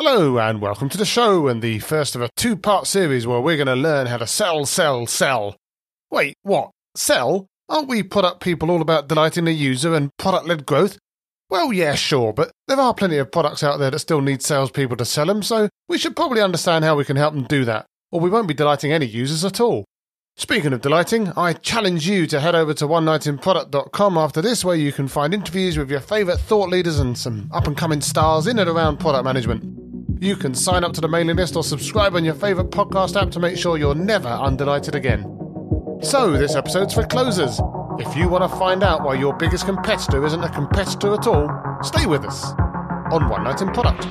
Hello, and welcome to the show, and the first of a two part series where we're going to learn how to sell, sell, sell. Wait, what? Sell? Aren't we product people all about delighting the user and product led growth? Well, yeah, sure, but there are plenty of products out there that still need salespeople to sell them, so we should probably understand how we can help them do that, or we won't be delighting any users at all. Speaking of delighting, I challenge you to head over to onenightinproduct.com after this, where you can find interviews with your favourite thought leaders and some up and coming stars in and around product management. You can sign up to the mailing list or subscribe on your favourite podcast app to make sure you're never undelighted again. So, this episode's for closers. If you want to find out why your biggest competitor isn't a competitor at all, stay with us on One Night in Product.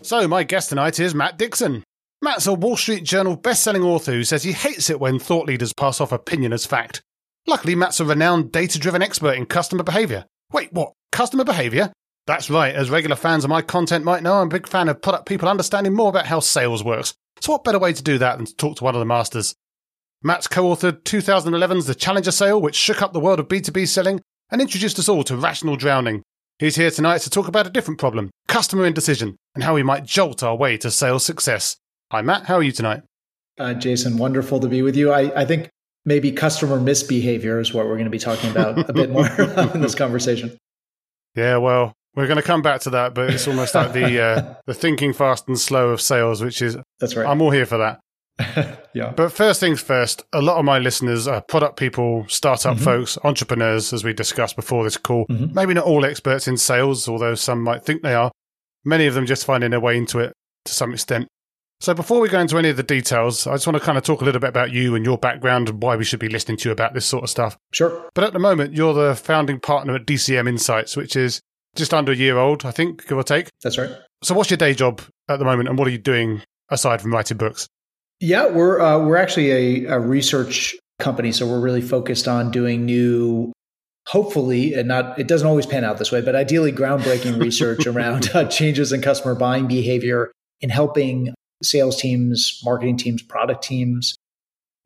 So, my guest tonight is Matt Dixon. Matt's a Wall Street Journal best-selling author who says he hates it when thought leaders pass off opinion as fact. Luckily, Matt's a renowned data-driven expert in customer behavior. Wait, what? Customer behavior? That's right. As regular fans of my content might know, I'm a big fan of product people understanding more about how sales works. So what better way to do that than to talk to one of the masters? Matt's co-authored 2011's The Challenger Sale, which shook up the world of B2B selling and introduced us all to rational drowning. He's here tonight to talk about a different problem, customer indecision, and how we might jolt our way to sales success. Hi, Matt. How are you tonight? Uh, Jason, wonderful to be with you. I, I think maybe customer misbehavior is what we're going to be talking about a bit more in this conversation. Yeah, well, we're going to come back to that, but it's almost like the uh, the thinking fast and slow of sales, which is that's right. I'm all here for that. yeah. But first things first, a lot of my listeners are product people, startup mm-hmm. folks, entrepreneurs, as we discussed before this call. Mm-hmm. Maybe not all experts in sales, although some might think they are. Many of them just finding their way into it to some extent. So before we go into any of the details, I just want to kind of talk a little bit about you and your background and why we should be listening to you about this sort of stuff. Sure. But at the moment, you're the founding partner at DCM Insights, which is just under a year old, I think, give or take. That's right. So, what's your day job at the moment, and what are you doing aside from writing books? Yeah, we're uh, we're actually a, a, research company, so we're really focused on doing new, hopefully, and not it doesn't always pan out this way, but ideally groundbreaking research around uh, changes in customer buying behavior and helping sales teams, marketing teams, product teams,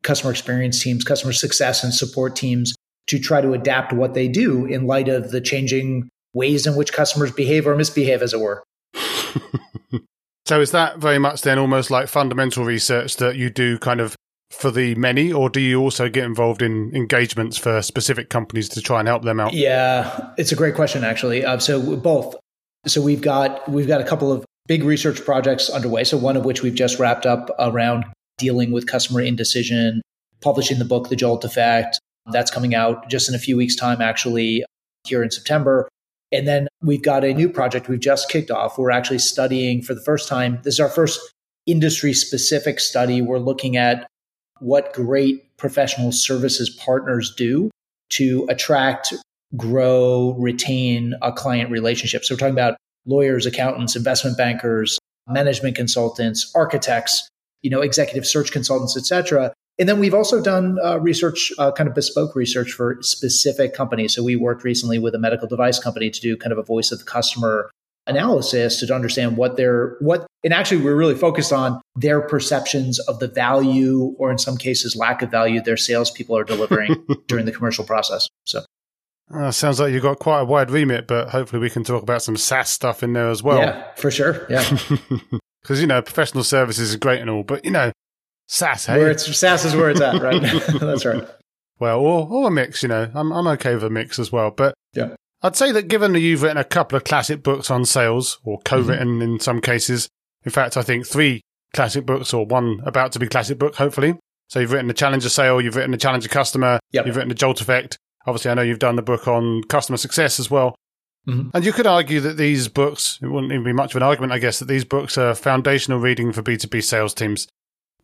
customer experience teams, customer success and support teams to try to adapt what they do in light of the changing ways in which customers behave or misbehave, as it were. so, is that very much then almost like fundamental research that you do kind of for the many, or do you also get involved in engagements for specific companies to try and help them out? Yeah, it's a great question, actually. Uh, so, both. So, we've got we've got a couple of big research projects underway. So, one of which we've just wrapped up around dealing with customer indecision, publishing the book, The Jolt Effect. That's coming out just in a few weeks' time, actually, here in September. And then we've got a new project we've just kicked off. We're actually studying for the first time. This is our first industry specific study. We're looking at what great professional services partners do to attract, grow, retain a client relationship. So we're talking about lawyers, accountants, investment bankers, management consultants, architects, you know, executive search consultants, et cetera, and then we've also done uh, research, uh, kind of bespoke research for specific companies. So we worked recently with a medical device company to do kind of a voice of the customer analysis to understand what their what and actually we're really focused on their perceptions of the value or in some cases lack of value their salespeople are delivering during the commercial process. So uh, sounds like you've got quite a wide remit, but hopefully we can talk about some SaaS stuff in there as well. Yeah, for sure. Yeah. Because, you know, professional services is great and all, but, you know, SaaS, hey? Where it's, SaaS is where it's at, right? That's right. Well, or, or a mix, you know. I'm, I'm okay with a mix as well. But yeah. I'd say that given that you've written a couple of classic books on sales, or co written mm-hmm. in some cases, in fact, I think three classic books, or one about to be classic book, hopefully. So you've written the Challenger Sale, you've written the Challenger Customer, yep. you've written the Jolt Effect. Obviously, I know you've done the book on customer success as well. Mm-hmm. And you could argue that these books, it wouldn't even be much of an argument, I guess, that these books are foundational reading for B2B sales teams.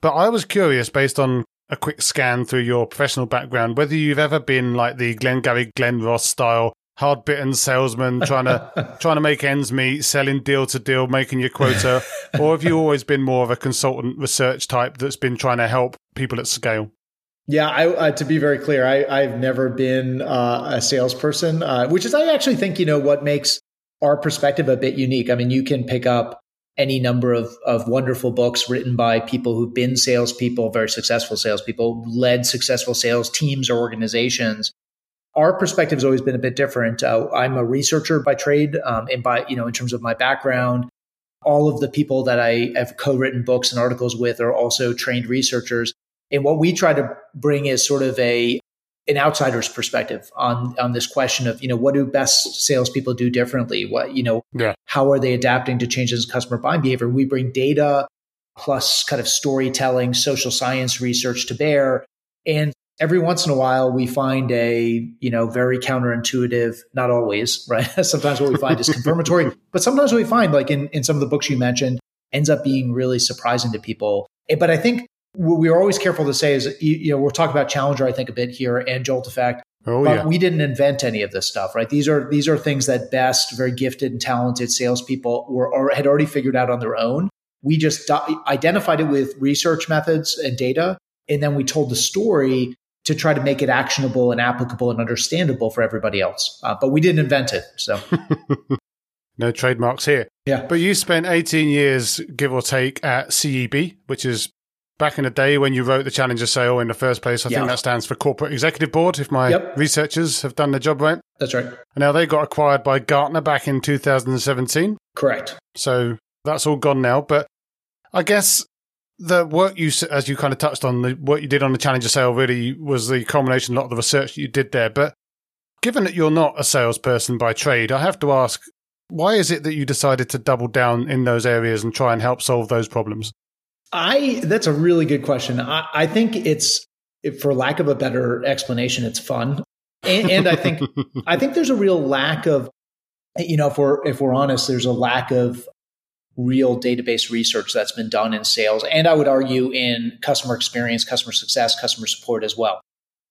But I was curious, based on a quick scan through your professional background, whether you've ever been like the Glengarry Glen Ross style hard bitten salesman trying to trying to make ends meet, selling deal to deal, making your quota, or have you always been more of a consultant research type that's been trying to help people at scale? Yeah, I, uh, to be very clear, I, have never been uh, a salesperson, uh, which is I actually think you know what makes our perspective a bit unique. I mean, you can pick up any number of, of wonderful books written by people who've been salespeople, very successful salespeople, led successful sales teams or organizations. Our perspective has always been a bit different. Uh, I'm a researcher by trade, um, and by you know, in terms of my background, all of the people that I have co-written books and articles with are also trained researchers. And what we try to bring is sort of a an outsider's perspective on on this question of you know what do best salespeople do differently? What you know, yeah. how are they adapting to changes in customer buying behavior? We bring data plus kind of storytelling, social science research to bear, and every once in a while we find a you know very counterintuitive not always right sometimes what we find is confirmatory but sometimes what we find like in, in some of the books you mentioned ends up being really surprising to people but i think what we're always careful to say is, you know, we're talking about Challenger, I think, a bit here and Jolt Effect. Oh, but yeah. we didn't invent any of this stuff, right? These are these are things that best, very gifted and talented salespeople were or had already figured out on their own. We just do- identified it with research methods and data, and then we told the story to try to make it actionable and applicable and understandable for everybody else. Uh, but we didn't invent it, so no trademarks here. Yeah, but you spent 18 years, give or take, at CEB, which is back in the day when you wrote the Challenger Sale in the first place. I yeah. think that stands for Corporate Executive Board, if my yep. researchers have done their job right. That's right. And now they got acquired by Gartner back in 2017. Correct. So that's all gone now. But I guess the work you, as you kind of touched on, the work you did on the Challenger Sale really was the culmination of a lot of the research that you did there. But given that you're not a salesperson by trade, I have to ask, why is it that you decided to double down in those areas and try and help solve those problems? I that's a really good question. I, I think it's for lack of a better explanation, it's fun. And, and I think I think there's a real lack of you know, if we're if we're honest, there's a lack of real data-based research that's been done in sales and I would argue in customer experience, customer success, customer support as well.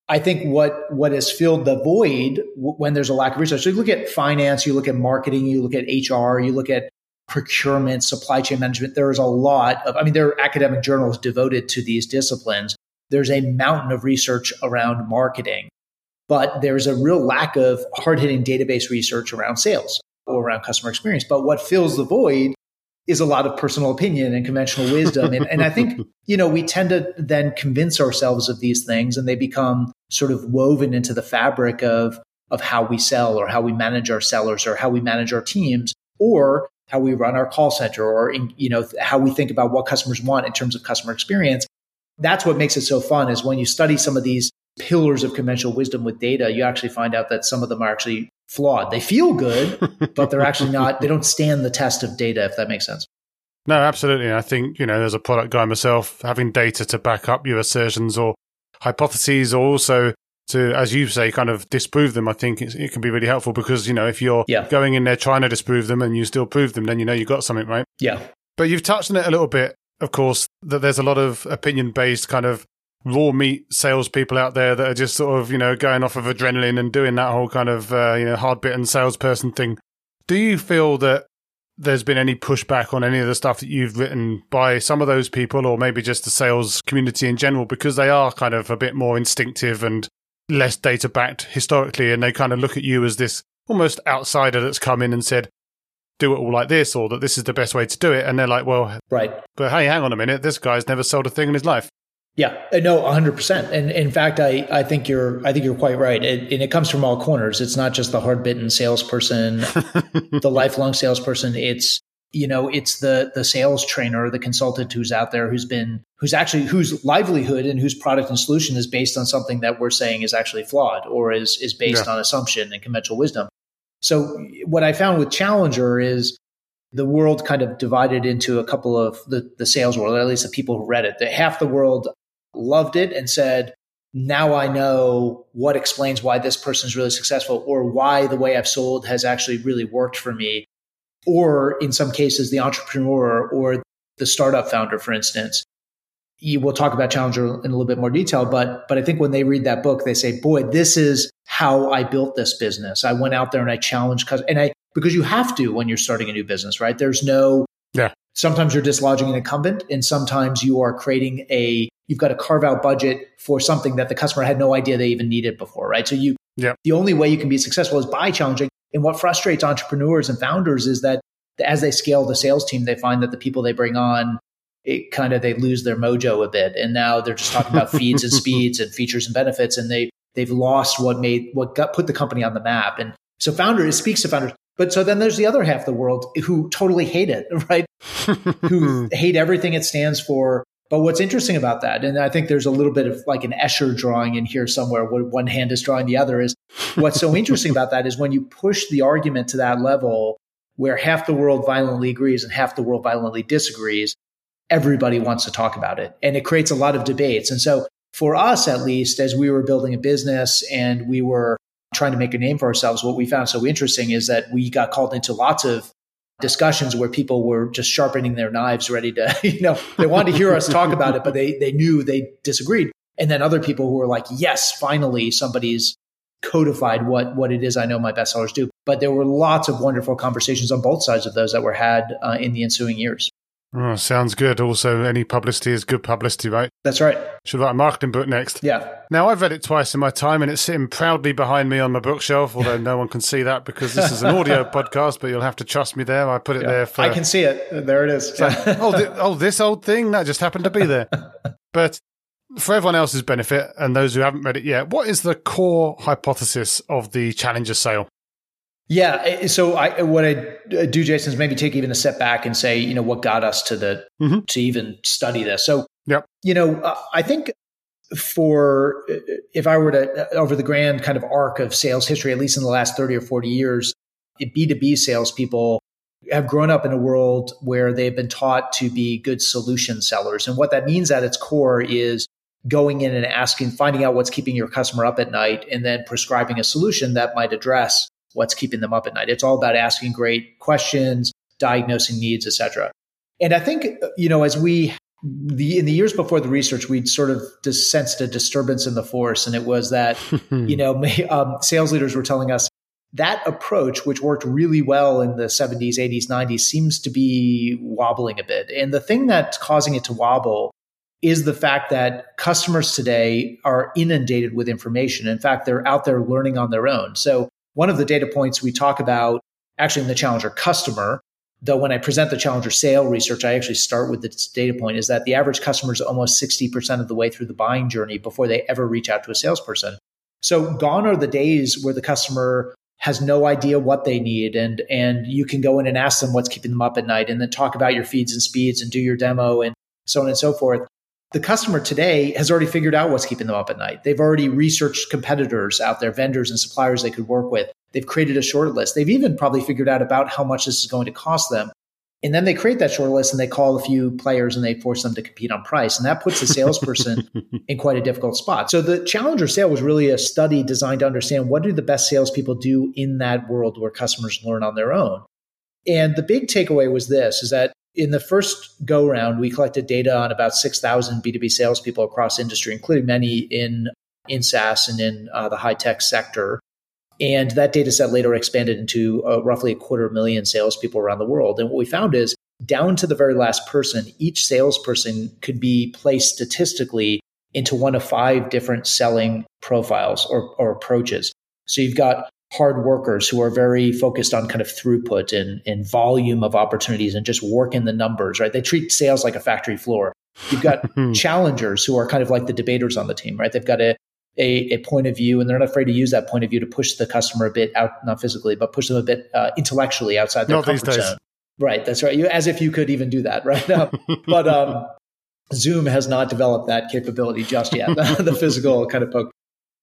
I think what what has filled the void when there's a lack of research. So you look at finance, you look at marketing, you look at HR, you look at procurement, supply chain management. There is a lot of, I mean, there are academic journals devoted to these disciplines. There's a mountain of research around marketing, but there's a real lack of hard hitting data-based research around sales or around customer experience. But what fills the void is a lot of personal opinion and conventional wisdom. And, and I think, you know, we tend to then convince ourselves of these things and they become sort of woven into the fabric of, of how we sell or how we manage our sellers or how we manage our teams. Or how we run our call center or in, you know how we think about what customers want in terms of customer experience. That's what makes it so fun is when you study some of these pillars of conventional wisdom with data you actually find out that some of them are actually flawed. They feel good but they're actually not they don't stand the test of data if that makes sense. No absolutely. I think you know as a product guy myself having data to back up your assertions or hypotheses or also to, as you say, kind of disprove them, I think it can be really helpful because, you know, if you're yeah. going in there trying to disprove them and you still prove them, then you know you've got something, right? Yeah. But you've touched on it a little bit, of course, that there's a lot of opinion based kind of raw meat salespeople out there that are just sort of, you know, going off of adrenaline and doing that whole kind of, uh, you know, hard bitten salesperson thing. Do you feel that there's been any pushback on any of the stuff that you've written by some of those people or maybe just the sales community in general because they are kind of a bit more instinctive and less data backed historically, and they kind of look at you as this almost outsider that's come in and said, do it all like this, or that this is the best way to do it. And they're like, well, right. But hey, hang on a minute. This guy's never sold a thing in his life. Yeah, uh, no, hundred percent. And in fact, I, I think you're I think you're quite right. It, and it comes from all corners. It's not just the hard bitten salesperson, the lifelong salesperson. It's you know it's the the sales trainer the consultant who's out there who's been who's actually whose livelihood and whose product and solution is based on something that we're saying is actually flawed or is is based yeah. on assumption and conventional wisdom so what i found with challenger is the world kind of divided into a couple of the, the sales world, or at least the people who read it. That half the world loved it and said, now I know what explains why this person is really successful or why the way I've sold has actually really worked for me or in some cases, the entrepreneur or the startup founder, for instance. You will talk about Challenger in a little bit more detail, but but I think when they read that book, they say, "Boy, this is how I built this business. I went out there and I challenged and I because you have to when you're starting a new business, right? There's no yeah. Sometimes you're dislodging an incumbent, and sometimes you are creating a you've got to carve out budget for something that the customer had no idea they even needed before, right? So you yeah. the only way you can be successful is by challenging and what frustrates entrepreneurs and founders is that as they scale the sales team, they find that the people they bring on, it kind of they lose their mojo a bit, and now they're just talking about feeds and speeds and features and benefits, and they they've lost what made what got put the company on the map. And so founder it speaks to founders. But so then there's the other half of the world who totally hate it, right? who hate everything it stands for. But what's interesting about that, and I think there's a little bit of like an Escher drawing in here somewhere where one hand is drawing the other, is what's so interesting about that is when you push the argument to that level where half the world violently agrees and half the world violently disagrees, everybody wants to talk about it. And it creates a lot of debates. And so for us, at least, as we were building a business and we were trying to make a name for ourselves, what we found so interesting is that we got called into lots of discussions where people were just sharpening their knives, ready to, you know, they wanted to hear us talk about it, but they, they knew they disagreed. And then other people who were like, yes, finally somebody's codified what, what it is I know my bestsellers do. But there were lots of wonderful conversations on both sides of those that were had uh, in the ensuing years. Oh, sounds good. Also, any publicity is good publicity, right? That's right. Should write a marketing book next. Yeah. Now, I've read it twice in my time, and it's sitting proudly behind me on my bookshelf, although no one can see that because this is an audio podcast, but you'll have to trust me there. I put it yeah. there for. I can see it. There it is. So, oh, th- oh, this old thing? That just happened to be there. But for everyone else's benefit and those who haven't read it yet, what is the core hypothesis of the Challenger sale? Yeah. So I, what I do, Jason, is maybe take even a step back and say, you know, what got us to the mm-hmm. to even study this. So, yep. you know, uh, I think for if I were to over the grand kind of arc of sales history, at least in the last thirty or forty years, B two B salespeople have grown up in a world where they've been taught to be good solution sellers, and what that means at its core is going in and asking, finding out what's keeping your customer up at night, and then prescribing a solution that might address what's keeping them up at night. It's all about asking great questions, diagnosing needs, etc. And I think you know as we the in the years before the research, we'd sort of just sensed a disturbance in the force, and it was that you know um, sales leaders were telling us that approach, which worked really well in the 70s, 80s, 90s, seems to be wobbling a bit. And the thing that's causing it to wobble is the fact that customers today are inundated with information. In fact, they're out there learning on their own. So one of the data points we talk about actually in the Challenger customer, though when I present the Challenger sale research, I actually start with this data point is that the average customer is almost 60% of the way through the buying journey before they ever reach out to a salesperson. So gone are the days where the customer has no idea what they need and and you can go in and ask them what's keeping them up at night and then talk about your feeds and speeds and do your demo and so on and so forth the customer today has already figured out what's keeping them up at night. They've already researched competitors out there, vendors and suppliers they could work with. They've created a short list. They've even probably figured out about how much this is going to cost them. And then they create that short list and they call a few players and they force them to compete on price. And that puts the salesperson in quite a difficult spot. So the Challenger sale was really a study designed to understand what do the best salespeople do in that world where customers learn on their own. And the big takeaway was this is that in the first go round, we collected data on about 6,000 B2B salespeople across industry, including many in, in SaaS and in uh, the high tech sector. And that data set later expanded into uh, roughly a quarter million salespeople around the world. And what we found is down to the very last person, each salesperson could be placed statistically into one of five different selling profiles or, or approaches. So you've got hard workers who are very focused on kind of throughput and, and volume of opportunities and just working the numbers, right? They treat sales like a factory floor. You've got challengers who are kind of like the debaters on the team, right? They've got a, a, a, point of view and they're not afraid to use that point of view to push the customer a bit out, not physically, but push them a bit uh, intellectually outside their not comfort zone. Right. That's right. You, as if you could even do that, right? now. but um, Zoom has not developed that capability just yet, the physical kind of poke.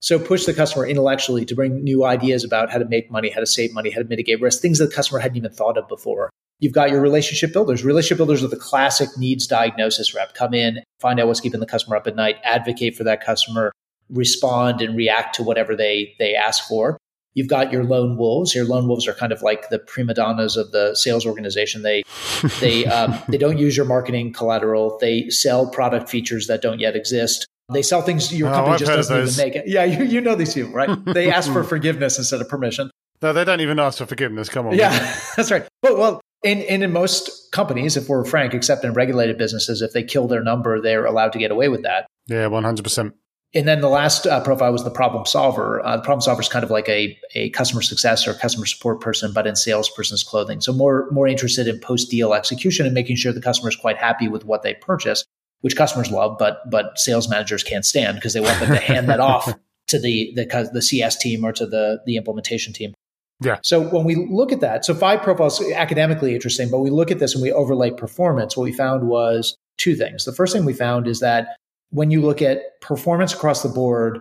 So push the customer intellectually to bring new ideas about how to make money, how to save money, how to mitigate risk, things that the customer hadn't even thought of before. You've got your relationship builders. Relationship builders are the classic needs diagnosis rep. Come in, find out what's keeping the customer up at night, advocate for that customer, respond and react to whatever they they ask for. You've got your lone wolves. Your lone wolves are kind of like the prima donnas of the sales organization. They they um, they don't use your marketing collateral. They sell product features that don't yet exist. They sell things your oh, company just doesn't even make it. Yeah, you, you know these people, right? They ask for forgiveness instead of permission. No, they don't even ask for forgiveness. Come on. Yeah, that's right. But well, in, in, in most companies, if we're frank, except in regulated businesses, if they kill their number, they're allowed to get away with that. Yeah, one hundred percent. And then the last uh, profile was the problem solver. Uh, the problem solver is kind of like a, a customer success or customer support person, but in salesperson's clothing. So more more interested in post deal execution and making sure the customer is quite happy with what they purchased, which customers love, but but sales managers can't stand because they want them to hand that off to the the the CS team or to the the implementation team. Yeah. So when we look at that, so five profiles academically interesting, but we look at this and we overlay performance. What we found was two things. The first thing we found is that when you look at performance across the board,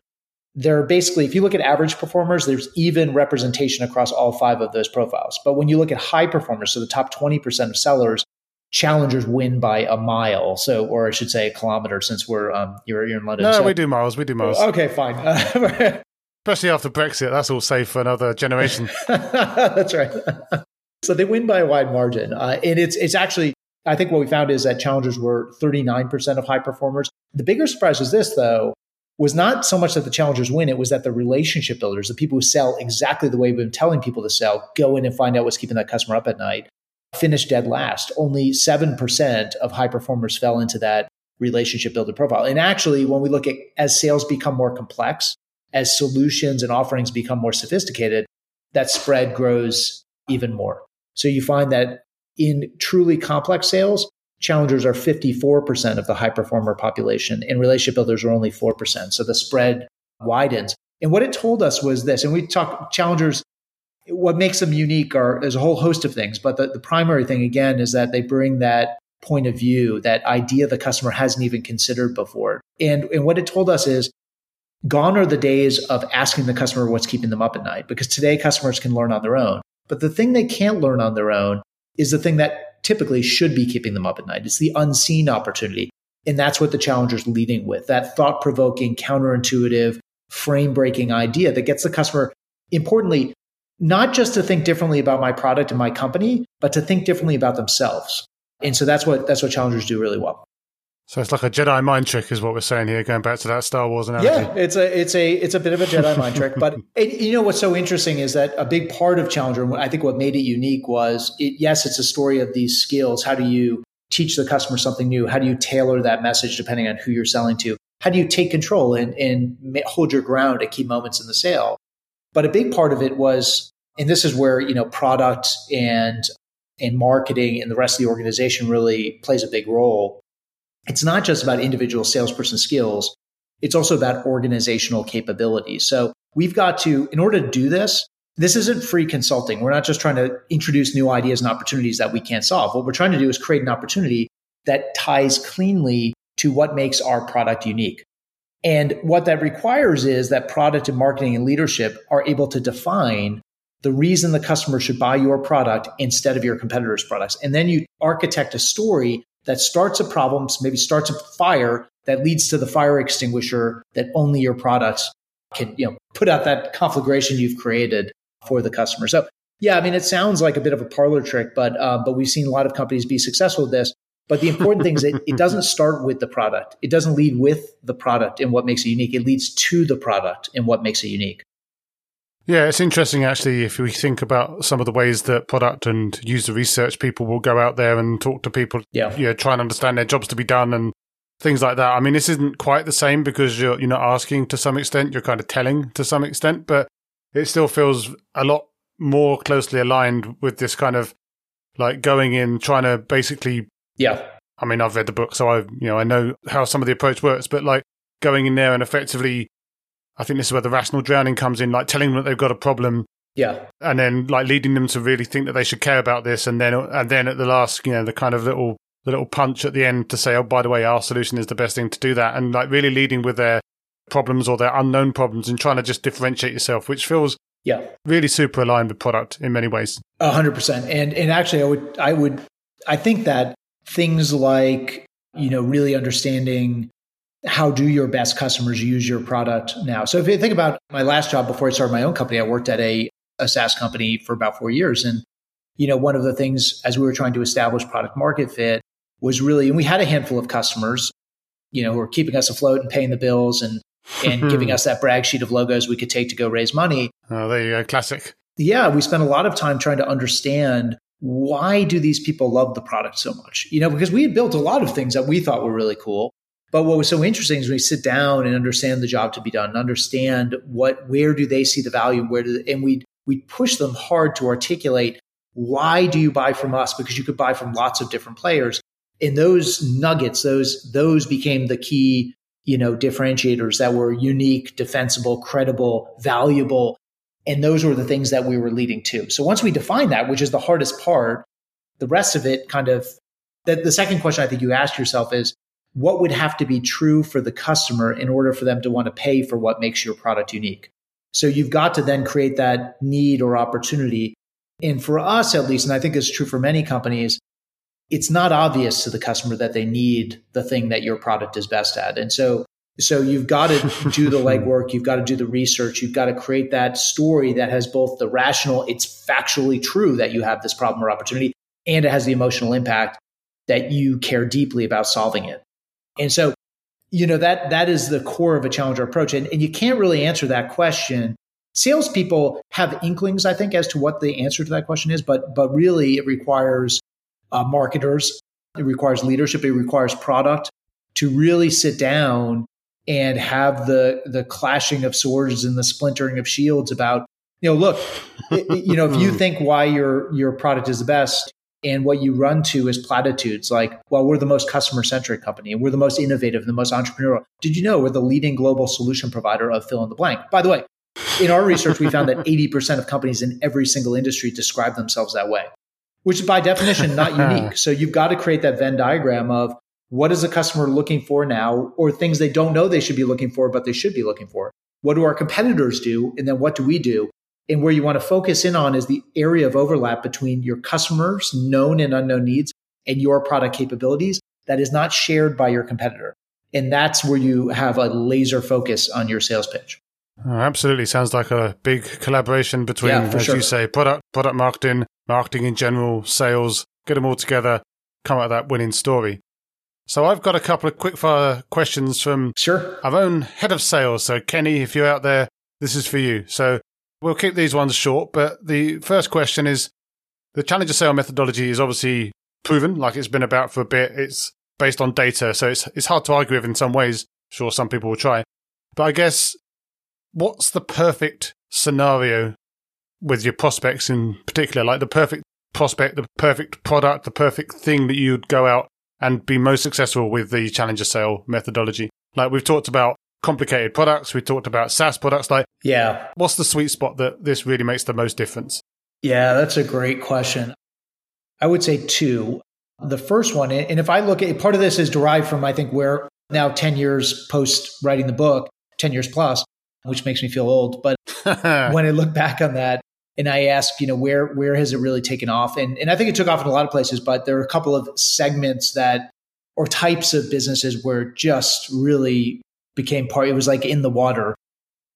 there are basically, if you look at average performers, there's even representation across all five of those profiles. But when you look at high performers, so the top 20% of sellers, challengers win by a mile. So, or I should say a kilometer since we're, um, you're, you're in London. No, so, we do miles. We do miles. Okay, fine. Especially after Brexit. That's all safe for another generation. That's right. so they win by a wide margin. Uh, and it's, it's actually, I think what we found is that challengers were 39% of high performers. The bigger surprise was this, though, was not so much that the challengers win, it was that the relationship builders, the people who sell exactly the way we've been telling people to sell, go in and find out what's keeping that customer up at night, finish dead last. Only 7% of high performers fell into that relationship builder profile. And actually, when we look at as sales become more complex, as solutions and offerings become more sophisticated, that spread grows even more. So you find that in truly complex sales, challengers are 54% of the high performer population, and relationship builders are only 4%. So the spread widens. And what it told us was this, and we talk challengers, what makes them unique are there's a whole host of things, but the, the primary thing again is that they bring that point of view, that idea the customer hasn't even considered before. And, and what it told us is gone are the days of asking the customer what's keeping them up at night, because today customers can learn on their own. But the thing they can't learn on their own is the thing that typically should be keeping them up at night. It's the unseen opportunity. And that's what the challenger's leading with that thought provoking, counterintuitive, frame breaking idea that gets the customer, importantly, not just to think differently about my product and my company, but to think differently about themselves. And so that's what that's what challengers do really well. So it's like a Jedi mind trick, is what we're saying here, going back to that Star Wars analogy. Yeah, it's a it's a it's a bit of a Jedi mind trick, but it, you know what's so interesting is that a big part of Challenger, I think, what made it unique was, it, yes, it's a story of these skills. How do you teach the customer something new? How do you tailor that message depending on who you're selling to? How do you take control and and hold your ground at key moments in the sale? But a big part of it was, and this is where you know product and and marketing and the rest of the organization really plays a big role it's not just about individual salesperson skills, it's also about organizational capabilities. So we've got to, in order to do this, this isn't free consulting. We're not just trying to introduce new ideas and opportunities that we can't solve. What we're trying to do is create an opportunity that ties cleanly to what makes our product unique. And what that requires is that product and marketing and leadership are able to define the reason the customer should buy your product instead of your competitor's products. And then you architect a story that starts a problem, maybe starts a fire that leads to the fire extinguisher that only your products can, you know, put out that conflagration you've created for the customer. So yeah, I mean, it sounds like a bit of a parlor trick, but uh, but we've seen a lot of companies be successful with this. But the important thing is it, it doesn't start with the product. It doesn't lead with the product and what makes it unique. It leads to the product and what makes it unique. Yeah, it's interesting actually if we think about some of the ways that product and user research people will go out there and talk to people, yeah, you know, try and understand their jobs to be done and things like that. I mean, this isn't quite the same because you're you're not asking to some extent, you're kind of telling to some extent, but it still feels a lot more closely aligned with this kind of like going in trying to basically Yeah. I mean, I've read the book so I, you know, I know how some of the approach works, but like going in there and effectively I think this is where the rational drowning comes in, like telling them that they've got a problem. Yeah. And then like leading them to really think that they should care about this. And then, and then at the last, you know, the kind of little, the little punch at the end to say, oh, by the way, our solution is the best thing to do that. And like really leading with their problems or their unknown problems and trying to just differentiate yourself, which feels yeah really super aligned with product in many ways. A hundred percent. And, and actually I would, I would, I think that things like, you know, really understanding how do your best customers use your product now? So if you think about my last job before I started my own company, I worked at a, a SaaS company for about four years. And, you know, one of the things as we were trying to establish product market fit was really, and we had a handful of customers, you know, who were keeping us afloat and paying the bills and, and giving us that brag sheet of logos we could take to go raise money. Oh, there you go. Classic. Yeah. We spent a lot of time trying to understand why do these people love the product so much? You know, because we had built a lot of things that we thought were really cool But what was so interesting is we sit down and understand the job to be done, understand what where do they see the value, where do they, and we we push them hard to articulate why do you buy from us because you could buy from lots of different players. And those nuggets, those those became the key, you know, differentiators that were unique, defensible, credible, valuable, and those were the things that we were leading to. So once we define that, which is the hardest part, the rest of it kind of the, the second question I think you ask yourself is what would have to be true for the customer in order for them to want to pay for what makes your product unique? So you've got to then create that need or opportunity. And for us, at least, and I think it's true for many companies, it's not obvious to the customer that they need the thing that your product is best at. And so, so you've got to do the legwork. You've got to do the research. You've got to create that story that has both the rational, it's factually true that you have this problem or opportunity, and it has the emotional impact that you care deeply about solving it. And so, you know, that that is the core of a challenger approach. And, and you can't really answer that question. Salespeople have inklings, I think, as to what the answer to that question is, but but really it requires uh, marketers, it requires leadership, it requires product to really sit down and have the the clashing of swords and the splintering of shields about you know look you know if you hmm. think why your your product is the best and what you run to is platitudes like, well, we're the most customer centric company and we're the most innovative, the most entrepreneurial. Did you know we're the leading global solution provider of fill in the blank? By the way, in our research, we found that 80% of companies in every single industry describe themselves that way, which is by definition not unique. So you've got to create that Venn diagram of what is a customer looking for now or things they don't know they should be looking for, but they should be looking for. What do our competitors do? And then what do we do? And where you want to focus in on is the area of overlap between your customers' known and unknown needs and your product capabilities that is not shared by your competitor. And that's where you have a laser focus on your sales pitch. Oh, absolutely. Sounds like a big collaboration between, yeah, as sure. you say, product, product marketing, marketing in general, sales, get them all together, come out of that winning story. So I've got a couple of quickfire questions from sure. our own head of sales. So Kenny, if you're out there, this is for you. So We'll keep these ones short, but the first question is the Challenger sale methodology is obviously proven, like it's been about for a bit. It's based on data, so it's it's hard to argue with in some ways. Sure, some people will try, but I guess what's the perfect scenario with your prospects in particular, like the perfect prospect, the perfect product, the perfect thing that you'd go out and be most successful with the Challenger sale methodology. Like we've talked about complicated products. We talked about SaaS products. Like, yeah, what's the sweet spot that this really makes the most difference? Yeah, that's a great question. I would say two. The first one, and if I look at part of this is derived from, I think, where now 10 years post writing the book, 10 years plus, which makes me feel old. But when I look back on that, and I ask, you know, where where has it really taken off? And and I think it took off in a lot of places, but there are a couple of segments that or types of businesses where just really became part, it was like in the water.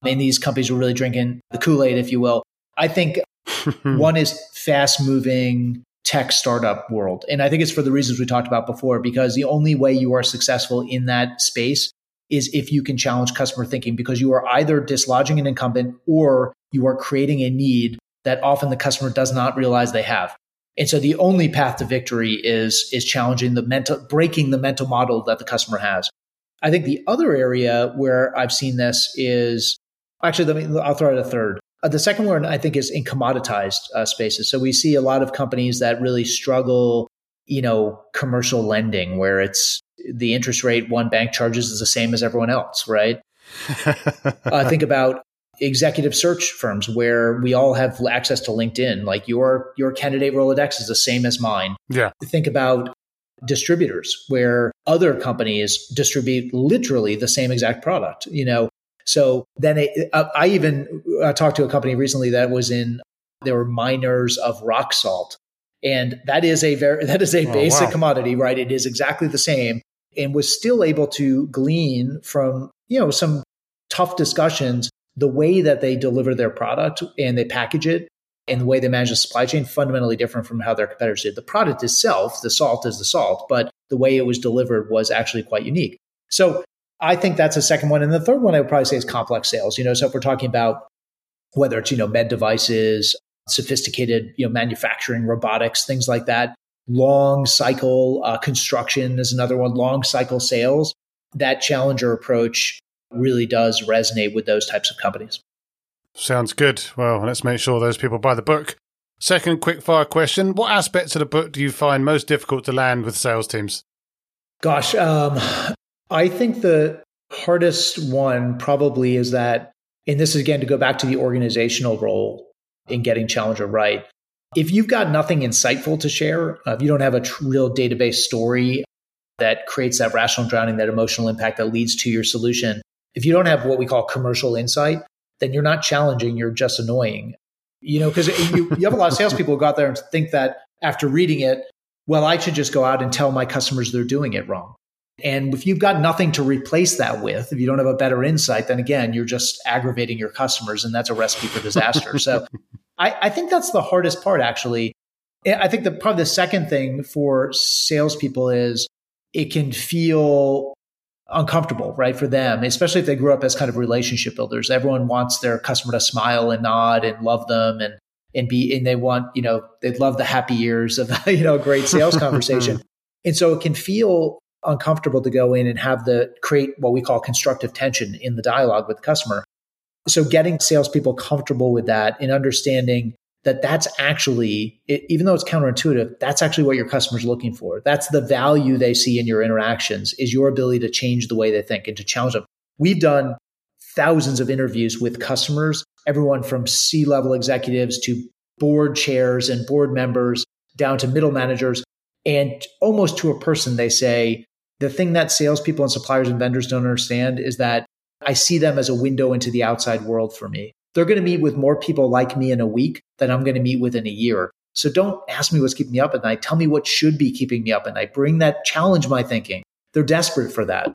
And these companies were really drinking the Kool Aid, if you will. I think one is fast moving tech startup world. And I think it's for the reasons we talked about before, because the only way you are successful in that space is if you can challenge customer thinking, because you are either dislodging an incumbent or you are creating a need that often the customer does not realize they have. And so the only path to victory is, is challenging the mental, breaking the mental model that the customer has. I think the other area where I've seen this is actually, let me, I'll throw out a third. Uh, the second one I think is in commoditized uh, spaces. So we see a lot of companies that really struggle, you know, commercial lending where it's the interest rate one bank charges is the same as everyone else, right? uh, think about executive search firms where we all have access to LinkedIn. Like your your candidate Rolodex is the same as mine. Yeah. Think about distributors where other companies distribute literally the same exact product, you know. So then it, uh, I even uh, talked to a company recently that was in they were miners of rock salt. And that is a very that is a oh, basic wow. commodity, right? It is exactly the same and was still able to glean from, you know, some tough discussions the way that they deliver their product and they package it and the way they manage the supply chain fundamentally different from how their competitors did. The product itself, the salt is the salt, but the way it was delivered was actually quite unique. So I think that's a second one. And the third one I would probably say is complex sales. You know, so if we're talking about whether it's, you know, med devices, sophisticated, you know, manufacturing, robotics, things like that, long cycle uh, construction is another one, long cycle sales. that challenger approach really does resonate with those types of companies. Sounds good. Well, let's make sure those people buy the book. Second quick fire question What aspects of the book do you find most difficult to land with sales teams? Gosh, um, I think the hardest one probably is that, and this is again to go back to the organizational role in getting Challenger right. If you've got nothing insightful to share, uh, if you don't have a real data-based story that creates that rational drowning, that emotional impact that leads to your solution, if you don't have what we call commercial insight, then you're not challenging, you're just annoying. You know, because you, you have a lot of salespeople who go out there and think that after reading it, well, I should just go out and tell my customers they're doing it wrong. And if you've got nothing to replace that with, if you don't have a better insight, then again, you're just aggravating your customers, and that's a recipe for disaster. so I, I, think that's the hardest part, actually. I think the probably the second thing for salespeople is it can feel uncomfortable, right, for them, especially if they grew up as kind of relationship builders. Everyone wants their customer to smile and nod and love them and and be and they want, you know, they love the happy ears of, you know, a great sales conversation. and so it can feel uncomfortable to go in and have the create what we call constructive tension in the dialogue with the customer. So getting salespeople comfortable with that and understanding that that's actually, it, even though it's counterintuitive, that's actually what your customer's looking for. That's the value they see in your interactions is your ability to change the way they think and to challenge them. We've done thousands of interviews with customers, everyone from C level executives to board chairs and board members down to middle managers. And almost to a person, they say, the thing that salespeople and suppliers and vendors don't understand is that I see them as a window into the outside world for me. They're going to meet with more people like me in a week than I'm going to meet with in a year. So don't ask me what's keeping me up at night. Tell me what should be keeping me up at night. Bring that, challenge my thinking. They're desperate for that.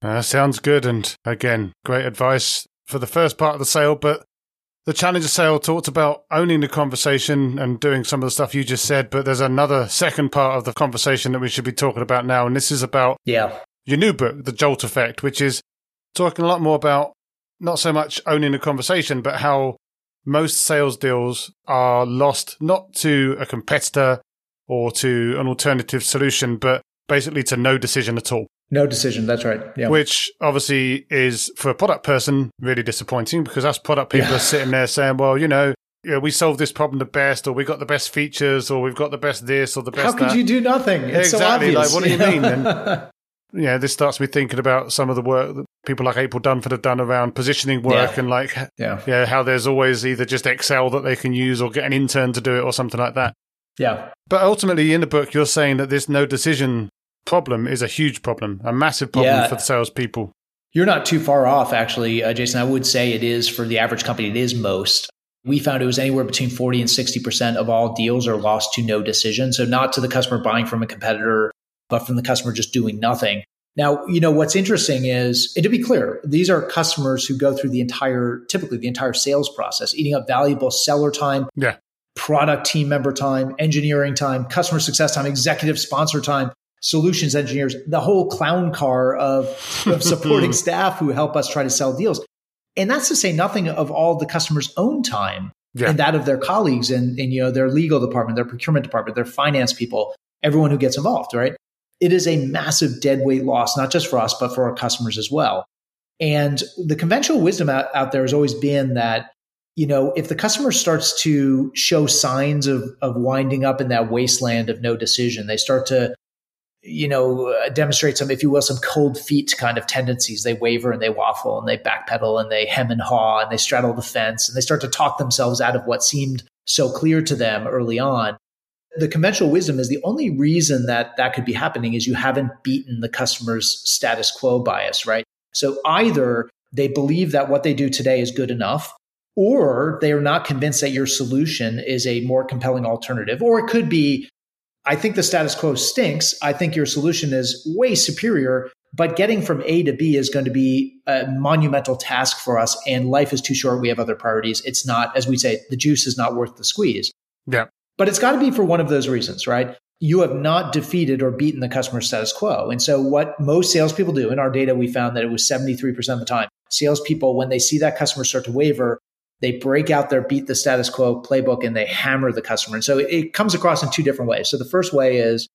Uh, sounds good. And again, great advice for the first part of the sale. But the Challenger sale talked about owning the conversation and doing some of the stuff you just said. But there's another second part of the conversation that we should be talking about now. And this is about yeah. your new book, The Jolt Effect, which is talking a lot more about not so much owning a conversation, but how most sales deals are lost not to a competitor or to an alternative solution, but basically to no decision at all. No decision. That's right. Yeah. Which obviously is for a product person really disappointing because us product people yeah. are sitting there saying, well, you know, yeah, we solved this problem the best, or we got the best features, or we've got the best this, or the best. How could that. you do nothing? It's exactly. So like, what do you mean? And yeah, this starts me thinking about some of the work that people like April Dunford have done around positioning work yeah. and like, yeah. yeah, how there's always either just Excel that they can use or get an intern to do it or something like that. Yeah. But ultimately, in the book, you're saying that this no decision problem is a huge problem, a massive problem yeah. for the salespeople. You're not too far off, actually, uh, Jason. I would say it is for the average company, it is most. We found it was anywhere between 40 and 60% of all deals are lost to no decision. So, not to the customer buying from a competitor but from the customer just doing nothing. Now, you know, what's interesting is, and to be clear, these are customers who go through the entire, typically the entire sales process, eating up valuable seller time, yeah. product team member time, engineering time, customer success time, executive sponsor time, solutions engineers, the whole clown car of, of supporting staff who help us try to sell deals. And that's to say nothing of all the customer's own time yeah. and that of their colleagues and, and, you know, their legal department, their procurement department, their finance people, everyone who gets involved, right? It is a massive dead weight loss, not just for us, but for our customers as well. And the conventional wisdom out, out there has always been that, you know, if the customer starts to show signs of, of winding up in that wasteland of no decision, they start to, you know, uh, demonstrate some, if you will, some cold feet kind of tendencies. They waver and they waffle and they backpedal and they hem and haw and they straddle the fence and they start to talk themselves out of what seemed so clear to them early on the conventional wisdom is the only reason that that could be happening is you haven't beaten the customer's status quo bias, right? So either they believe that what they do today is good enough, or they are not convinced that your solution is a more compelling alternative. Or it could be, I think the status quo stinks. I think your solution is way superior, but getting from A to B is going to be a monumental task for us. And life is too short. We have other priorities. It's not, as we say, the juice is not worth the squeeze. Yeah. But it's got to be for one of those reasons, right? You have not defeated or beaten the customer status quo. And so, what most salespeople do in our data, we found that it was 73% of the time. Salespeople, when they see that customer start to waver, they break out their beat the status quo playbook and they hammer the customer. And so, it, it comes across in two different ways. So, the first way is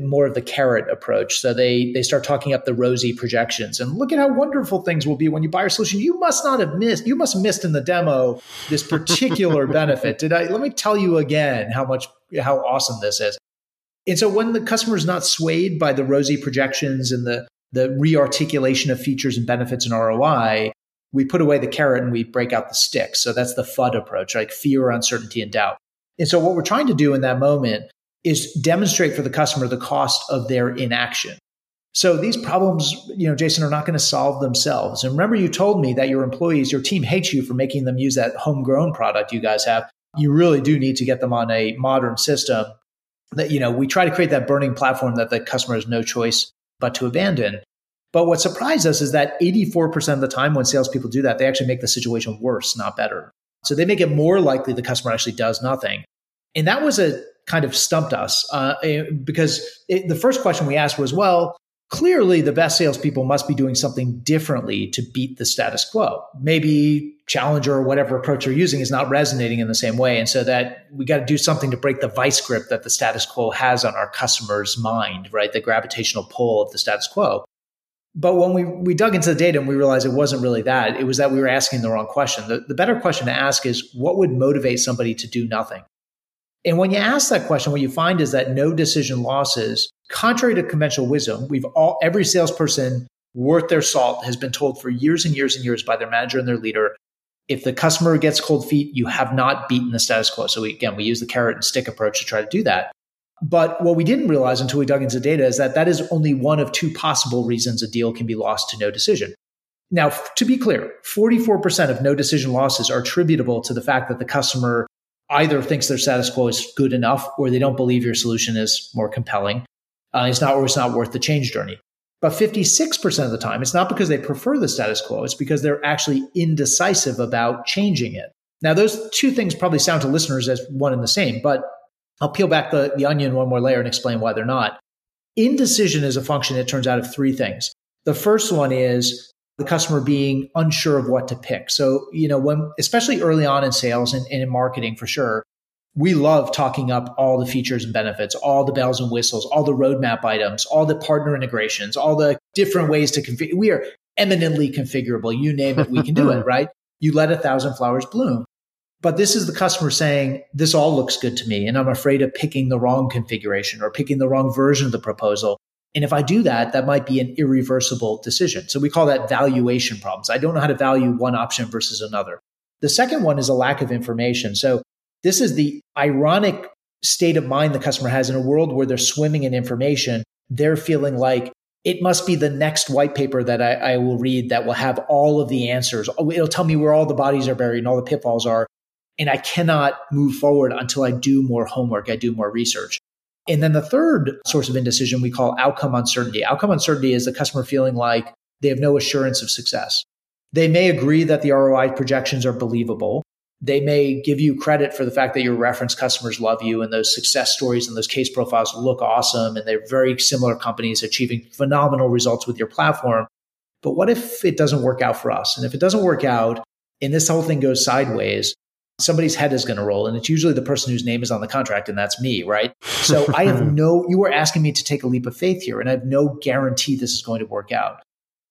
more of the carrot approach. So they they start talking up the rosy projections and look at how wonderful things will be when you buy our solution. You must not have missed. You must have missed in the demo this particular benefit. Did I? Let me tell you again how much how awesome this is. And so when the customer is not swayed by the rosy projections and the the rearticulation of features and benefits and ROI, we put away the carrot and we break out the stick. So that's the FUD approach, like fear, uncertainty, and doubt. And so what we're trying to do in that moment is demonstrate for the customer the cost of their inaction. So these problems, you know, Jason, are not going to solve themselves. And remember, you told me that your employees, your team hates you for making them use that homegrown product you guys have. You really do need to get them on a modern system that, you know, we try to create that burning platform that the customer has no choice but to abandon. But what surprised us is that 84% of the time when salespeople do that, they actually make the situation worse, not better. So they make it more likely the customer actually does nothing. And that was a kind of stumped us uh, eh, because it, the first question we asked was, well, clearly the best salespeople must be doing something differently to beat the status quo. Maybe Challenger or whatever approach you're using is not resonating in the same way. And so that we got to do something to break the vice grip that the status quo has on our customer's mind, right? The gravitational pull of the status quo. But when we, we dug into the data and we realized it wasn't really that, it was that we were asking the wrong question. The, the better question to ask is what would motivate somebody to do nothing? And when you ask that question, what you find is that no decision losses, contrary to conventional wisdom, we've all, every salesperson worth their salt has been told for years and years and years by their manager and their leader if the customer gets cold feet, you have not beaten the status quo. So we, again, we use the carrot and stick approach to try to do that. But what we didn't realize until we dug into data is that that is only one of two possible reasons a deal can be lost to no decision. Now, to be clear, 44% of no decision losses are attributable to the fact that the customer either thinks their status quo is good enough or they don't believe your solution is more compelling. Uh, it's not or it's not worth the change journey. But 56% of the time, it's not because they prefer the status quo, it's because they're actually indecisive about changing it. Now, those two things probably sound to listeners as one and the same, but I'll peel back the, the onion one more layer and explain why they're not. Indecision is a function, it turns out, of three things. The first one is the customer being unsure of what to pick. So, you know, when, especially early on in sales and, and in marketing for sure, we love talking up all the features and benefits, all the bells and whistles, all the roadmap items, all the partner integrations, all the different ways to configure. We are eminently configurable. You name it, we can do it, right? You let a thousand flowers bloom. But this is the customer saying, this all looks good to me. And I'm afraid of picking the wrong configuration or picking the wrong version of the proposal. And if I do that, that might be an irreversible decision. So we call that valuation problems. I don't know how to value one option versus another. The second one is a lack of information. So this is the ironic state of mind the customer has in a world where they're swimming in information. They're feeling like it must be the next white paper that I, I will read that will have all of the answers. Oh, it'll tell me where all the bodies are buried and all the pitfalls are. And I cannot move forward until I do more homework, I do more research. And then the third source of indecision we call outcome uncertainty. Outcome uncertainty is the customer feeling like they have no assurance of success. They may agree that the ROI projections are believable. They may give you credit for the fact that your reference customers love you and those success stories and those case profiles look awesome and they're very similar companies achieving phenomenal results with your platform. But what if it doesn't work out for us? And if it doesn't work out and this whole thing goes sideways, somebody's head is going to roll and it's usually the person whose name is on the contract and that's me right? So i have no you are asking me to take a leap of faith here and i have no guarantee this is going to work out.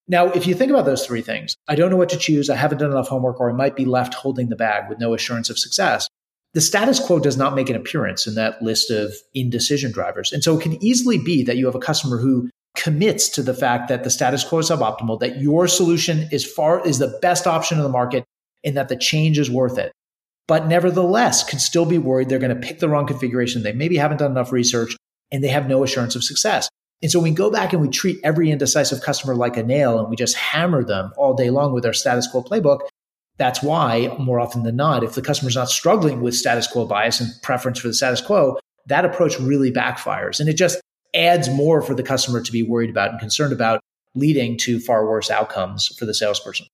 Now if you think about those three things i don't know what to choose i haven't done enough homework or i might be left holding the bag with no assurance of success. The status quo does not make an appearance in that list of indecision drivers and so it can easily be that you have a customer who commits to the fact that the status quo is suboptimal that your solution is far is the best option in the market and that the change is worth it but nevertheless can still be worried they're going to pick the wrong configuration. They maybe haven't done enough research and they have no assurance of success. And so we go back and we treat every indecisive customer like a nail and we just hammer them all day long with our status quo playbook. That's why, more often than not, if the customer's not struggling with status quo bias and preference for the status quo, that approach really backfires. And it just adds more for the customer to be worried about and concerned about, leading to far worse outcomes for the salesperson.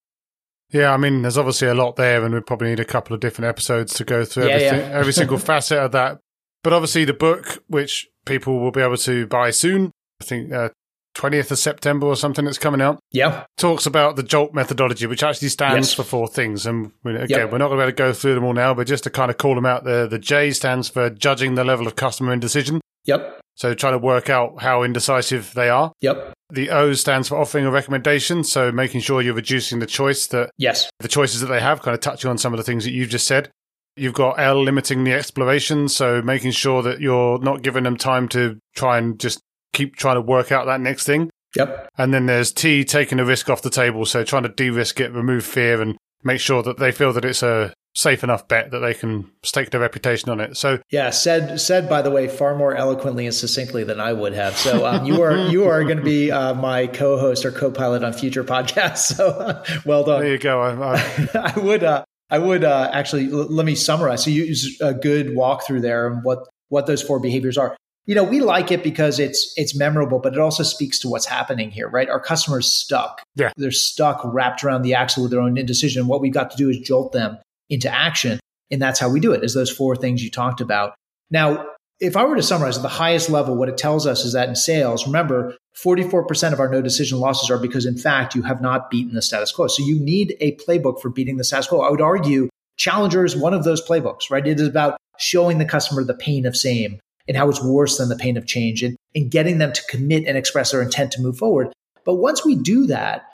Yeah, I mean, there's obviously a lot there, and we probably need a couple of different episodes to go through yeah, everything, yeah. every single facet of that. But obviously, the book, which people will be able to buy soon, I think uh, 20th of September or something that's coming out. Yeah. Talks about the JOLT methodology, which actually stands yes. for four things. And again, yep. we're not going to be able to go through them all now, but just to kind of call them out, the, the J stands for judging the level of customer indecision. Yep. So trying to work out how indecisive they are. Yep. The O stands for offering a recommendation. So making sure you're reducing the choice that Yes. the choices that they have, kind of touching on some of the things that you've just said. You've got L limiting the exploration. So making sure that you're not giving them time to try and just keep trying to work out that next thing. Yep. And then there's T taking a risk off the table. So trying to de risk it, remove fear, and make sure that they feel that it's a safe enough bet that they can stake their reputation on it. So Yeah, said said by the way far more eloquently and succinctly than I would have. So um, you are you are going to be uh, my co-host or co-pilot on future podcasts. So uh, well done. there you go. I, I, I would uh, I would uh, actually l- let me summarize. So you use a good walkthrough there and what what those four behaviors are. You know, we like it because it's it's memorable, but it also speaks to what's happening here, right? Our customers stuck. Yeah. They're stuck wrapped around the axle with their own indecision. What we've got to do is jolt them into action. And that's how we do it, is those four things you talked about. Now, if I were to summarize at the highest level, what it tells us is that in sales, remember, 44% of our no decision losses are because, in fact, you have not beaten the status quo. So you need a playbook for beating the status quo. I would argue Challenger is one of those playbooks, right? It is about showing the customer the pain of same and how it's worse than the pain of change and, and getting them to commit and express their intent to move forward. But once we do that,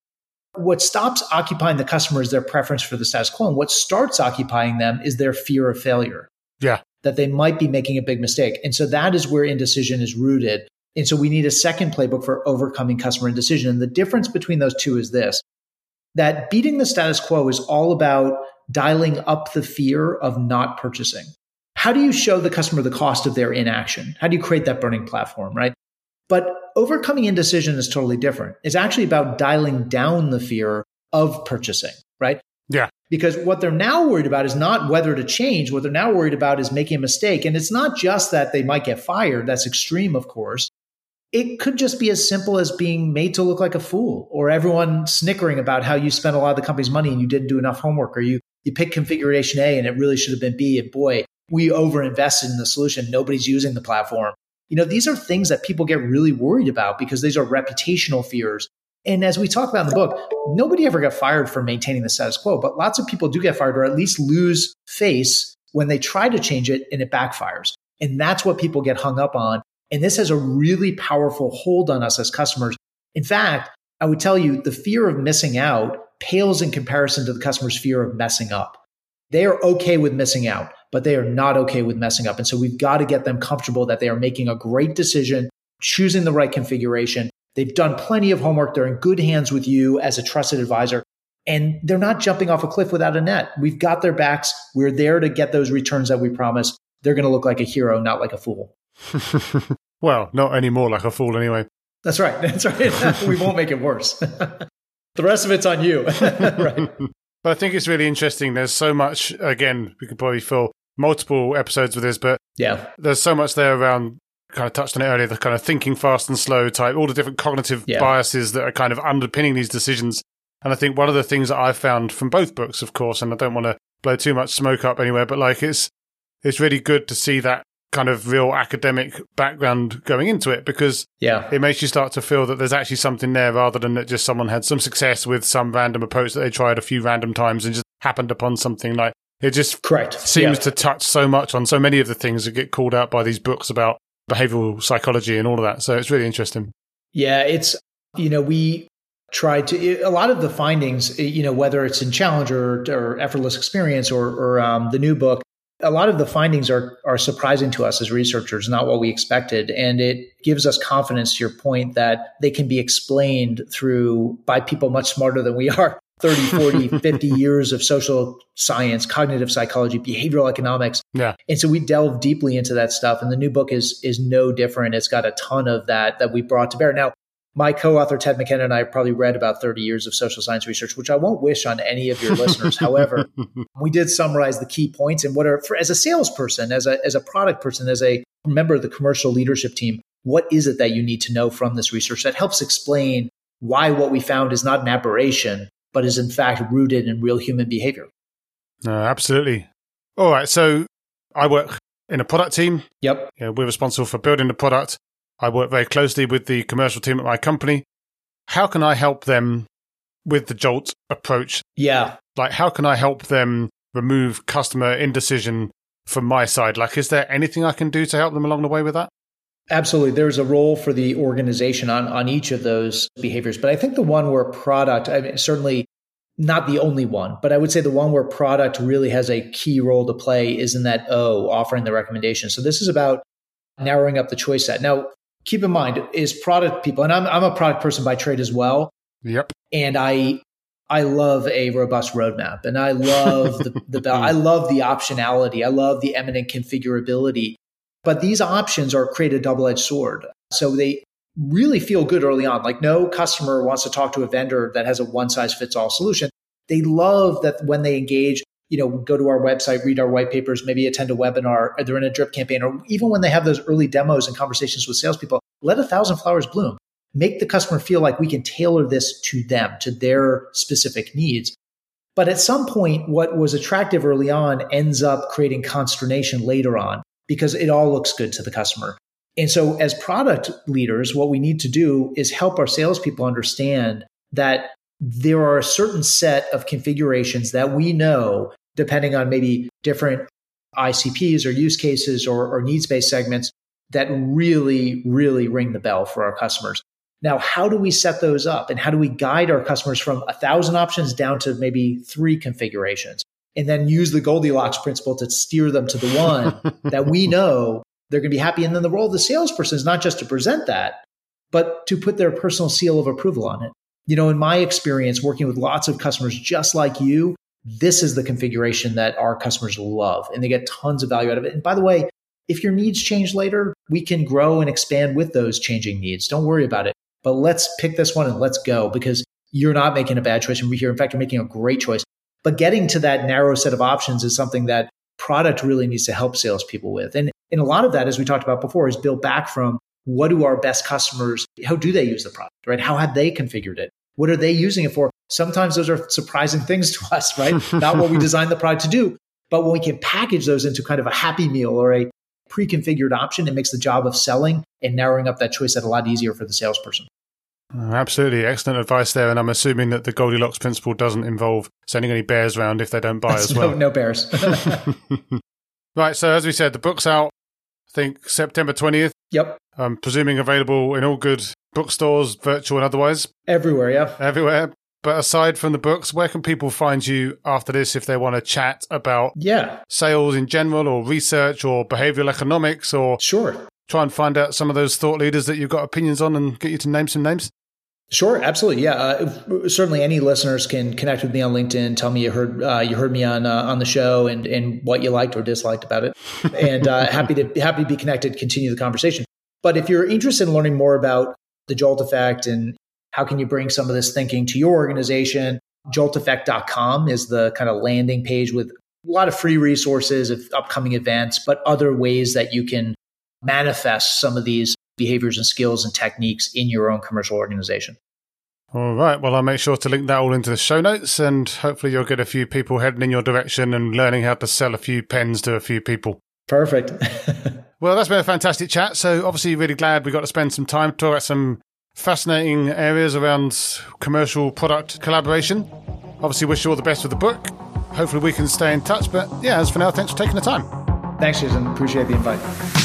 what stops occupying the customer is their preference for the status quo. And what starts occupying them is their fear of failure. Yeah. That they might be making a big mistake. And so that is where indecision is rooted. And so we need a second playbook for overcoming customer indecision. And the difference between those two is this that beating the status quo is all about dialing up the fear of not purchasing. How do you show the customer the cost of their inaction? How do you create that burning platform, right? But overcoming indecision is totally different. It's actually about dialing down the fear of purchasing, right? Yeah. Because what they're now worried about is not whether to change. What they're now worried about is making a mistake. And it's not just that they might get fired. That's extreme, of course. It could just be as simple as being made to look like a fool or everyone snickering about how you spent a lot of the company's money and you didn't do enough homework or you, you picked configuration A and it really should have been B. And boy, we over invested in the solution. Nobody's using the platform. You know, these are things that people get really worried about because these are reputational fears. And as we talk about in the book, nobody ever got fired for maintaining the status quo, but lots of people do get fired or at least lose face when they try to change it and it backfires. And that's what people get hung up on. And this has a really powerful hold on us as customers. In fact, I would tell you the fear of missing out pales in comparison to the customer's fear of messing up. They are okay with missing out, but they are not okay with messing up. And so we've got to get them comfortable that they are making a great decision, choosing the right configuration. They've done plenty of homework. They're in good hands with you as a trusted advisor. And they're not jumping off a cliff without a net. We've got their backs. We're there to get those returns that we promised. They're going to look like a hero, not like a fool. well, not anymore like a fool anyway. That's right. That's right. we won't make it worse. the rest of it's on you. right. But I think it's really interesting. There's so much, again, we could probably fill multiple episodes with this, but Yeah. there's so much there around, kind of touched on it earlier, the kind of thinking fast and slow type, all the different cognitive Yeah. biases that are kind of underpinning these decisions. And I think one of the things that I've found from both books, of course, and I don't want to blow too much smoke up anywhere, but like it's, it's really good to see that kind of real academic background going into it because Yeah. it makes you start to feel that there's actually something there rather than that just someone had some success with some random approach that they tried a few random times and just happened upon something like it just Correct. seems Yeah. to touch so much on so many of the things that get called out by these books about behavioral psychology and all of that. So it's really interesting. Yeah, it's you know we tried to a lot of the findings, you know, whether it's in Challenger or, or Effortless Experience or, or um, the new book, a lot of the findings are are surprising to us as researchers, not what we expected, and it gives us confidence. To your point, that they can be explained through by people much smarter than we are. 30, 40, 50 years of social science, cognitive psychology, behavioral economics. Yeah. And so we delve deeply into that stuff. And the new book is is no different. It's got a ton of that that we brought to bear. Now, my co-author Ted McKenna and I have probably read about 30 years of social science research, which I won't wish on any of your listeners. However, we did summarize the key points and what are for, as a salesperson, as a as a product person, as a member of the commercial leadership team, what is it that you need to know from this research that helps explain why what we found is not an aberration, but is in fact rooted in real human behavior. No, absolutely. All right. So I work in a product team. Yep. Know, we're responsible for building the product. I work very closely with the commercial team at my company. How can I help them with the Jolt approach? Yeah. Like, how can I help them remove customer indecision from my side? Like, is there anything I can do to help them along the way with that? Absolutely. There's a role for the organization on, on each of those behaviors. But I think the one where product, I mean, certainly not the only one, but I would say the one where product really has a key role to play is in that O, offering the recommendation. So this is about narrowing up the choice set. Now, keep in mind, is product people, and I'm, I'm a product person by trade as well. Yep. And I I love a robust roadmap and I love the, the I love the optionality. I love the eminent configurability. But these options are create a double-edged sword. So they really feel good early on. Like no customer wants to talk to a vendor that has a one size fits all solution. They love that when they engage, you know, go to our website, read our white papers, maybe attend a webinar, or they're in a drip campaign, or even when they have those early demos and conversations with salespeople, let a thousand flowers bloom. Make the customer feel like we can tailor this to them, to their specific needs. But at some point, what was attractive early on ends up creating consternation later on because it all looks good to the customer. And so, as product leaders, what we need to do is help our salespeople understand that there are a certain set of configurations that we know, depending on maybe different ICPs or use cases or, or needs based segments, that really, really ring the bell for our customers. Now, how do we set those up and how do we guide our customers from a thousand options down to maybe three configurations? And then use the Goldilocks principle to steer them to the one that we know they're going to be happy. And then the role of the salesperson is not just to present that, but to put their personal seal of approval on it. You know, in my experience working with lots of customers just like you, this is the configuration that our customers love and they get tons of value out of it. And by the way, if your needs change later, we can grow and expand with those changing needs. Don't worry about it. But let's pick this one and let's go because you're not making a bad choice. We here, in fact, you're making a great choice. But getting to that narrow set of options is something that product really needs to help salespeople with. And, and a lot of that, as we talked about before, is built back from what do our best customers, how do they use the product, right? How have they configured it? What are they using it for? Sometimes those are surprising things to us, right? Not what we designed the product to do. But when we can package those into kind of a happy meal or a pre-configured option, it makes the job of selling and narrowing up that choice set a lot easier for the salesperson. Uh, absolutely. Excellent advice there. And I'm assuming that the Goldilocks principle doesn't involve sending any bears around if they don't buy as well. No, no bears. right. So, as we said, the book's out, think September 20th. Yep. I'm presuming available in all good bookstores, virtual and otherwise. Everywhere, yeah. Everywhere. But aside from the books, where can people find you after this if they want to chat about yeah. sales in general or research or behavioral economics or sure try and find out some of those thought leaders that you've got opinions on and get you to name some names? Sure, absolutely, yeah. Uh, certainly, any listeners can connect with me on LinkedIn. Tell me you heard uh, you heard me on uh, on the show and and what you liked or disliked about it. And uh, happy to happy to be connected. Continue the conversation. But if you're interested in learning more about the Jolt effect and how can you bring some of this thinking to your organization, jolteffect.com is the kind of landing page with a lot of free resources of upcoming events, but other ways that you can manifest some of these behaviors and skills and techniques in your own commercial organization. All right. Well, I'll make sure to link that all into the show notes and hopefully you'll get a few people heading in your direction and learning how to sell a few pens to a few people. Perfect. well, that's been a fantastic chat. So, obviously, really glad we got to spend some time to talk about some fascinating areas around commercial product collaboration. Obviously, wish you all the best with the book. Hopefully, we can stay in touch. But yeah, as for now, thanks for taking the time. Thanks, Jason. Appreciate the invite.